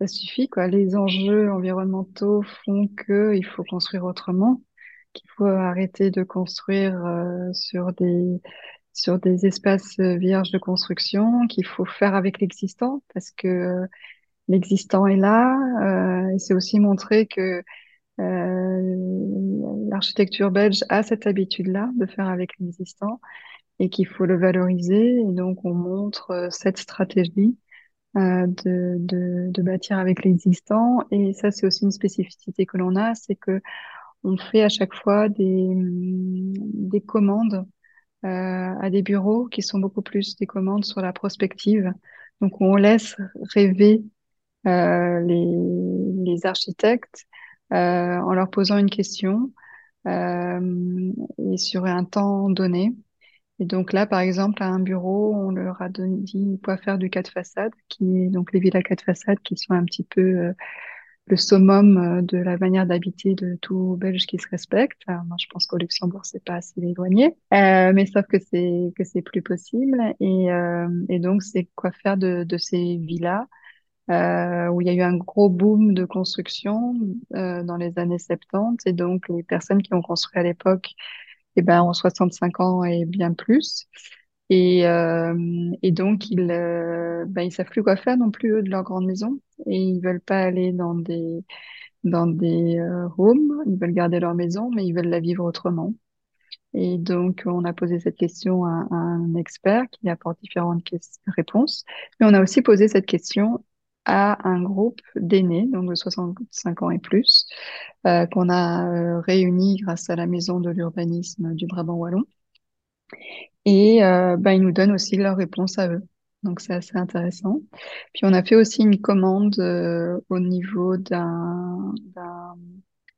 ça suffit, quoi. Les enjeux environnementaux font qu'il faut construire autrement, qu'il faut arrêter de construire euh, sur des sur des espaces vierges de construction, qu'il faut faire avec l'existant parce que euh, l'existant est là. Euh, et c'est aussi montrer que euh, l'architecture belge a cette habitude-là de faire avec l'existant et qu'il faut le valoriser. Et donc on montre euh, cette stratégie euh, de, de, de, bâtir avec l'existant. Et ça, c'est aussi une spécificité que l'on a, c'est que on fait à chaque fois des, des commandes euh, à des bureaux qui sont beaucoup plus des commandes sur la prospective. Donc, on laisse rêver euh, les, les architectes euh, en leur posant une question euh, et sur un temps donné. Et donc là, par exemple, à un bureau, on leur a dit quoi faire du quatre façades, qui est donc les villas quatre façades, qui sont un petit peu euh, le summum euh, de la manière d'habiter de tout Belge qui se respecte. Alors, moi, je pense qu'au Luxembourg, c'est pas assez éloigné, euh, mais sauf que c'est que c'est plus possible. Et, euh, et donc, c'est quoi faire de, de ces villas euh, où il y a eu un gros boom de construction dans les années 70. Et donc, les personnes qui ont construit à l'époque eh ben, en 65 ans et bien plus. Et, euh, et donc, ils euh, ben, ils savent plus quoi faire non plus, eux, de leur grande maison. Et ils veulent pas aller dans des, dans des euh, homes. Ils veulent garder leur maison, mais ils veulent la vivre autrement. Et donc, on a posé cette question à un expert qui apporte différentes réponses. Mais on a aussi posé cette question à un groupe d'aînés, donc de 65 ans et plus, euh, qu'on a euh, réuni grâce à la Maison de l'urbanisme du Brabant Wallon. Et euh, ben, ils nous donnent aussi leurs réponses à eux. Donc c'est assez intéressant. Puis on a fait aussi une commande euh, au niveau d'un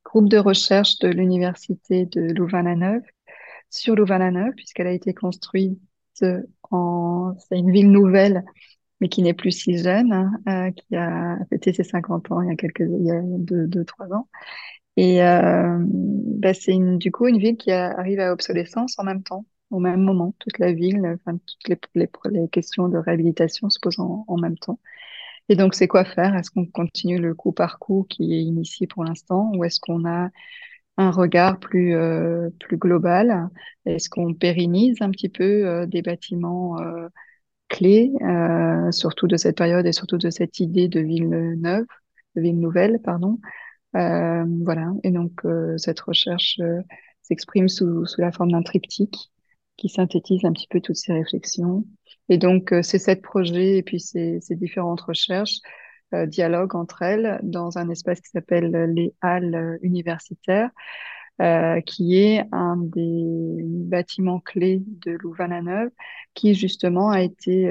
groupe de recherche de l'université de Louvain-la-Neuve sur Louvain-la-Neuve, puisqu'elle a été construite en... C'est une ville nouvelle mais qui n'est plus si jeune, hein, euh, qui a fêté ses 50 ans il y a quelques, il y a deux, deux trois ans. Et euh, bah, c'est une, du coup une ville qui arrive à obsolescence en même temps, au même moment. Toute la ville, enfin toutes les, les, les questions de réhabilitation se posent en, même temps. Et donc c'est quoi faire? Est-ce qu'on continue le coup par coup qui est initié pour l'instant, ou est-ce qu'on a un regard plus euh, plus global? Est-ce qu'on pérennise un petit peu euh, des bâtiments euh, clés, euh, surtout de cette période et surtout de cette idée de ville neuve, de ville nouvelle, pardon. Euh, voilà. Et donc euh, cette recherche s'exprime sous, sous la forme d'un triptyque qui synthétise un petit peu toutes ces réflexions. Et donc ces sept projets et puis ces, ces différentes recherches dialoguent entre elles dans un espace qui s'appelle les Halles universitaires, qui est un des bâtiments clés de Louvain-la-Neuve, qui justement a été,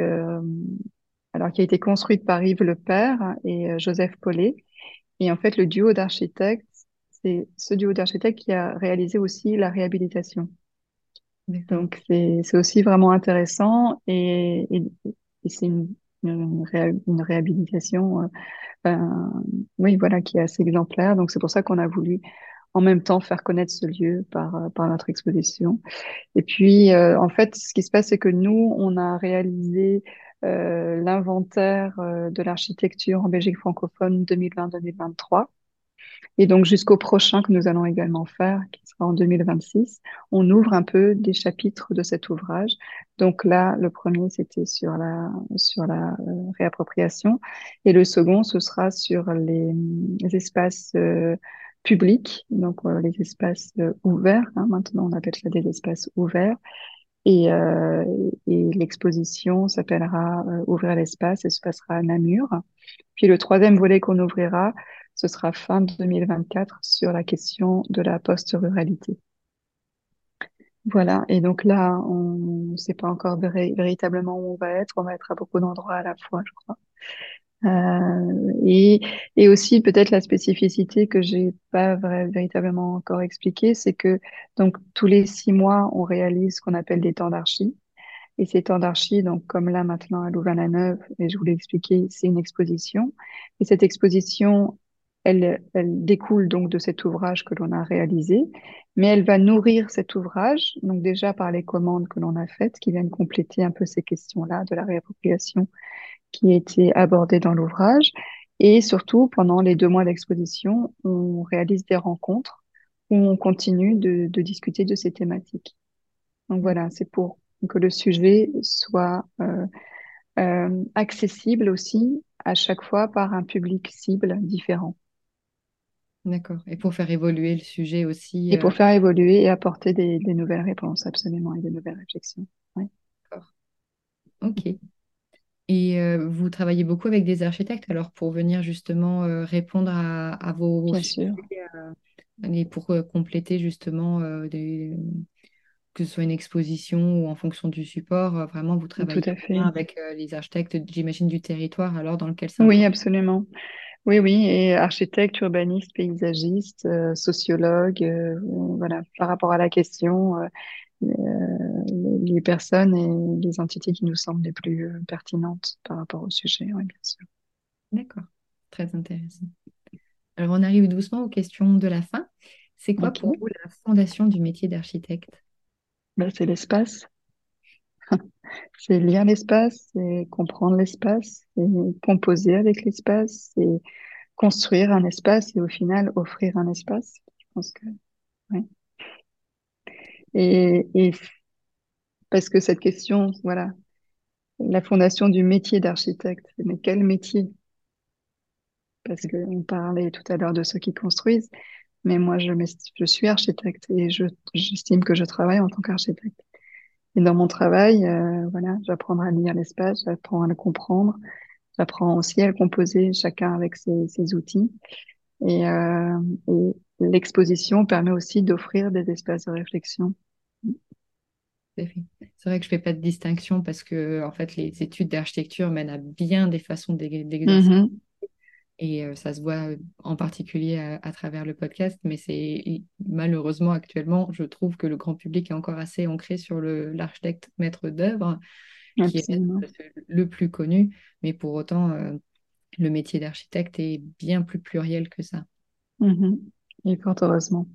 alors qui a été construite par Yves Le Père et Joseph Paulet. Et en fait, le duo d'architectes, c'est ce duo d'architectes qui a réalisé aussi la réhabilitation. Donc, c'est aussi vraiment intéressant et, et, c'est une, une, une, réhabilitation, euh, ben, oui, voilà, qui est assez exemplaire. Donc, c'est pour ça qu'on a voulu en même temps faire connaître ce lieu par, euh, par notre exposition. Et puis, euh, en fait, ce qui se passe, c'est que nous, on a réalisé euh, l'inventaire euh, de l'architecture en Belgique francophone 2020-2023. Et donc jusqu'au prochain que nous allons également faire, qui sera en 2026, on ouvre un peu des chapitres de cet ouvrage. Donc là, le premier, c'était sur la, sur la euh, réappropriation. Et le second, ce sera sur les, les espaces euh, publics, donc euh, les espaces ouverts. Hein, maintenant, on appelle ça des espaces ouverts. Et, et l'exposition s'appellera Ouvrir l'espace et se passera à Namur. Puis le troisième volet qu'on ouvrira, ce sera fin 2024 sur la question de la post-ruralité. Voilà, et donc là, on ne sait pas encore véritablement où on va être. On va être à beaucoup d'endroits à la fois, je crois. Euh, et, et aussi peut-être la spécificité que j'ai pas véritablement encore expliquée, c'est que donc tous les six mois, on réalise ce qu'on appelle des temps d'archi. Et ces temps d'archi, donc comme là maintenant à Louvain-la-Neuve, et je vous l'ai expliqué, c'est une exposition. Et cette exposition, elle, elle découle donc de cet ouvrage que l'on a réalisé, mais elle va nourrir cet ouvrage, donc déjà par les commandes que l'on a faites, qui viennent compléter un peu ces questions-là de la réappropriation qui a été abordée dans l'ouvrage. Et surtout, pendant les deux mois d'exposition, on réalise des rencontres où on continue de, de discuter de ces thématiques. Donc voilà, c'est pour que le sujet soit euh, euh, accessible aussi à chaque fois par un public cible différent. D'accord. Et pour faire évoluer le sujet aussi. Et pour euh, faire évoluer et apporter des, nouvelles réponses, absolument, et des nouvelles réflexions. D'accord. Ok. Et euh, vous travaillez beaucoup avec des architectes, alors pour venir justement euh, répondre à, vos Bien sûr. et pour compléter justement des, que ce soit une exposition ou en fonction du support, vraiment vous travaillez Tout à fait. avec les architectes, j'imagine, du territoire alors dans lequel ça. Oui, absolument. Oui, oui, et architecte, urbaniste, paysagiste, sociologue, voilà, par rapport à la question, euh, les personnes et les entités qui nous semblent les plus pertinentes par rapport au sujet, oui, bien sûr. D'accord, très intéressant. Alors, on arrive doucement aux questions de la fin. C'est quoi pour vous la fondation du métier d'architecte? Ben, C'est l'espace. *laughs* c'est lire l'espace, c'est comprendre l'espace, c'est composer avec l'espace, c'est construire un espace et au final offrir un espace. Je pense que, oui. Et, et parce que cette question, voilà, la fondation du métier d'architecte, mais quel métier? Parce qu'on parlait tout à l'heure de ceux qui construisent, mais moi, je, suis architecte et je, j'estime que je travaille en tant qu'architecte. Et dans mon travail, euh, voilà, j'apprends à lire l'espace, j'apprends à le comprendre, j'apprends aussi à le composer chacun avec ses, outils. Euh, et l'exposition permet aussi d'offrir des espaces de réflexion. C'est vrai que je fais pas de distinction parce que en fait les études d'architecture mènent à bien des façons d'exercer mm-hmm. Et euh, ça se voit euh, en particulier à, travers le podcast, mais c'est malheureusement actuellement, je trouve que le grand public est encore assez ancré sur l'architecte maître d'œuvre, qui est le plus connu, mais pour autant, euh, le métier d'architecte est bien plus pluriel que ça. Mmh et fort heureusement.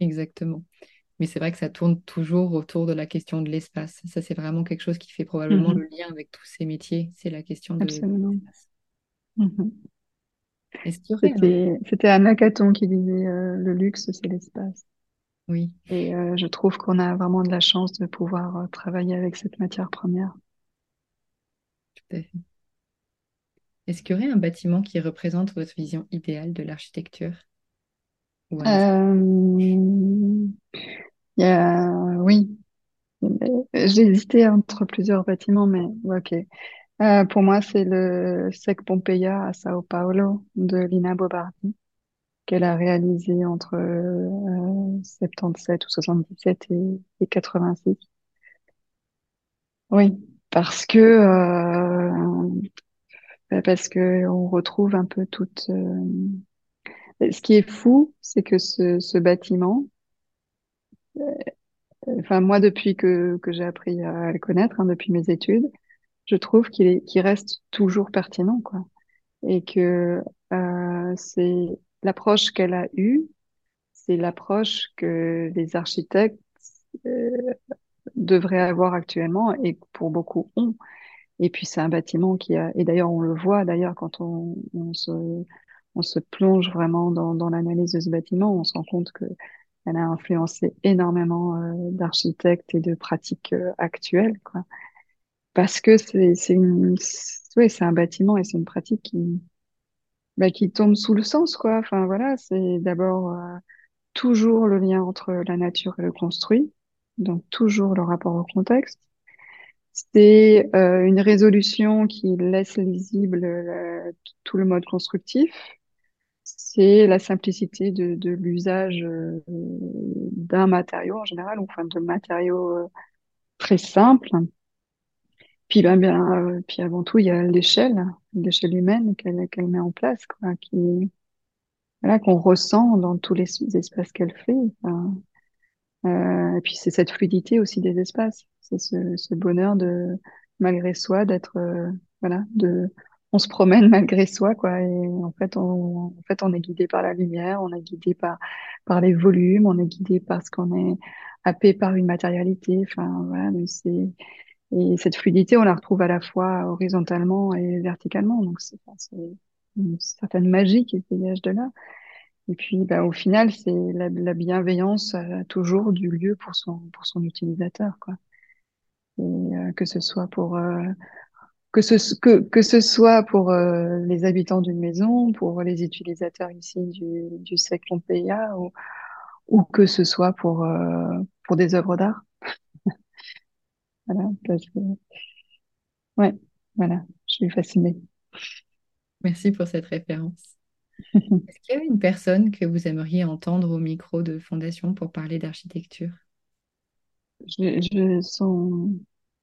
Exactement. Mais c'est vrai que ça tourne toujours autour de la question de l'espace. Ça, c'est vraiment quelque chose qui fait probablement mmh le lien avec tous ces métiers. C'est la question de l'espace. Mmh c'était Anna Caton qui disait euh, le luxe, c'est l'espace. Oui. Et euh, je trouve qu'on a vraiment de la chance de pouvoir euh, travailler avec cette matière première. Tout à fait. Est-ce qu'il y aurait un bâtiment qui représente votre vision idéale de l'architecture? Oui. J'ai hésité entre plusieurs bâtiments, mais ok. Euh, pour moi, c'est le Sec Pompeia à Sao Paulo de Lina Bobardi, qu'elle a réalisé entre euh, 77 ou 77 et, et 86. Oui, parce que euh, parce que on retrouve un peu toute. Euh, Ce qui est fou, c'est que ce, ce bâtiment, euh, enfin moi depuis que que j'ai appris à le connaître, hein, depuis mes études, je trouve qu'il est qu'il reste toujours pertinent, quoi, et que euh, c'est l'approche qu'elle a eue, c'est l'approche que les architectes euh, devraient avoir actuellement et pour beaucoup ont. Et puis c'est un bâtiment qui a, et d'ailleurs on le voit d'ailleurs quand on, on se, on se plonge vraiment dans, l'analyse de ce bâtiment, on se rend compte que elle a influencé énormément euh, d'architectes et de pratiques euh, actuelles, quoi. Parce que c'est, c'est ouais, c'est un bâtiment et c'est une pratique qui, bah, qui tombe sous le sens, quoi. Enfin voilà, c'est d'abord euh, toujours le lien entre la nature et le construit, donc toujours le rapport au contexte. C'est une résolution qui laisse lisible tout le mode constructif. C'est la simplicité de, de l'usage euh, d'un matériau en général, ou enfin de matériaux euh, très simples. Puis, ben, euh, puis avant tout, il y a l'échelle, l'échelle humaine qu'elle qu'elle met en place, quoi, qui, voilà, qu'on ressent dans tous les espaces qu'elle fait. Enfin, euh, et puis c'est cette fluidité aussi des espaces, c'est ce, ce bonheur de malgré soi d'être voilà de on se promène malgré soi quoi et en fait on en fait on est guidé par la lumière, on est guidé par par les volumes, on est guidé parce qu'on est happé par une matérialité, enfin voilà c'est et cette fluidité on la retrouve à la fois horizontalement et verticalement donc c'est une certaine magie qui dégage de là. Et puis, bah, au final, c'est la, la bienveillance euh, toujours du lieu pour son pour son utilisateur, quoi. Et euh, que ce soit pour euh, que ce que que ce soit pour euh, les habitants d'une maison, pour les utilisateurs ici du du SEC Pompeia, ou ou que ce soit pour euh, pour des œuvres d'art. *laughs* Voilà, parce que ouais, voilà, je suis fascinée. Merci pour cette référence. *laughs* Est-ce qu'il y a une personne que vous aimeriez entendre au micro de Fondation pour parler d'architecture? Je, je son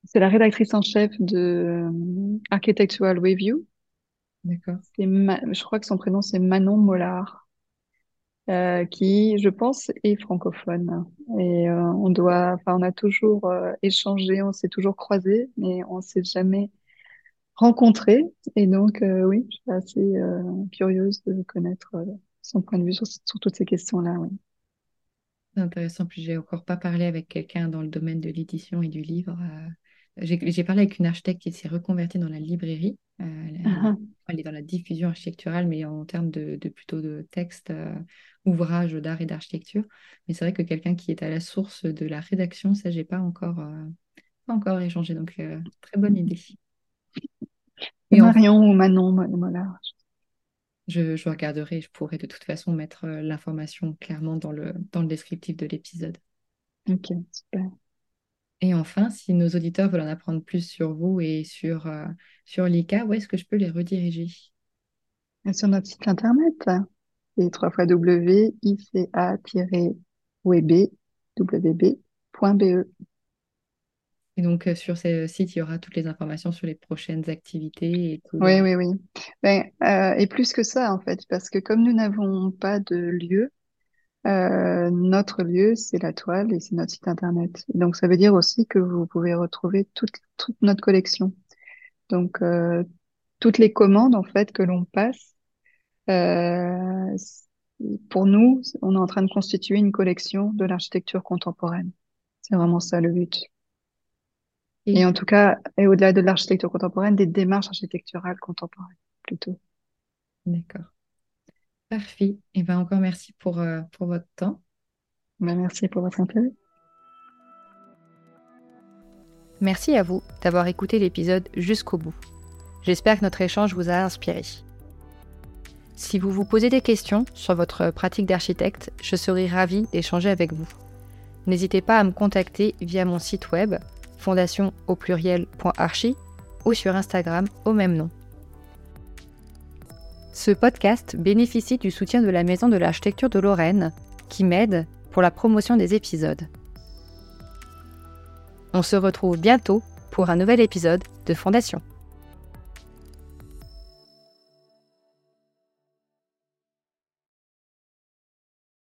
c'est la rédactrice en chef de euh, Architectural Review. D'accord. Je crois que son prénom c'est Manon Mollard, euh, qui, je pense, est francophone. Et euh, on doit, enfin, on a toujours euh, échangé, on s'est toujours croisés, mais on s'est jamais rencontrés. Et donc, oui, je suis assez curieuse de connaître son point de vue sur, sur toutes ces questions-là. Oui. C'est intéressant. Puis j'ai encore pas parlé avec quelqu'un dans le domaine de l'édition et du livre. euh, J'ai parlé avec une architecte qui s'est reconvertie dans la librairie. Euh, elle, Ah, elle est dans la diffusion architecturale, mais en termes de, de plutôt de texte, euh, ouvrage d'art et d'architecture. Mais c'est vrai que quelqu'un qui est à la source de la rédaction, ça, j'ai pas encore, euh, pas encore échangé. Donc, très bonne idée. enfin, Marion ou Manon Mollard. je, je regarderai, je pourrai de toute façon mettre l'information clairement dans le, dans le descriptif de l'épisode. Ok, super. Et enfin, si nos auditeurs veulent en apprendre plus sur vous et sur, euh, sur l'ICA, où est-ce que je peux les rediriger? Sur notre site internet, c'est www.ica-web.be. Et donc, euh, sur ce site, il y aura toutes les informations sur les prochaines activités et tout. Oui, oui, oui. Ben, euh, et plus que ça, en fait, parce que comme nous n'avons pas de lieu, euh, notre lieu, c'est la toile et c'est notre site internet. Donc, ça veut dire aussi que vous pouvez retrouver toute, toute notre collection. Donc, euh, toutes les commandes, en fait, que l'on passe, euh, pour nous, on est en train de constituer une collection de l'architecture contemporaine. C'est vraiment ça le but. Et Et en tout cas, et au-delà de l'architecture contemporaine, des démarches architecturales contemporaines, plutôt. d'accord. Parfait. Et bien, encore merci pour, euh, pour votre temps. Ben, merci pour votre intérêt. Merci à vous d'avoir écouté l'épisode jusqu'au bout. J'espère que notre échange vous a inspiré. Si vous vous posez des questions sur votre pratique d'architecte, je serai ravie d'échanger avec vous. N'hésitez pas à me contacter via mon site web fondation au pluriel.archi ou sur Instagram au même nom. Ce podcast bénéficie du soutien de la Maison de l'Architecture de Lorraine, qui m'aide pour la promotion des épisodes. On se retrouve bientôt pour un nouvel épisode de Fondation.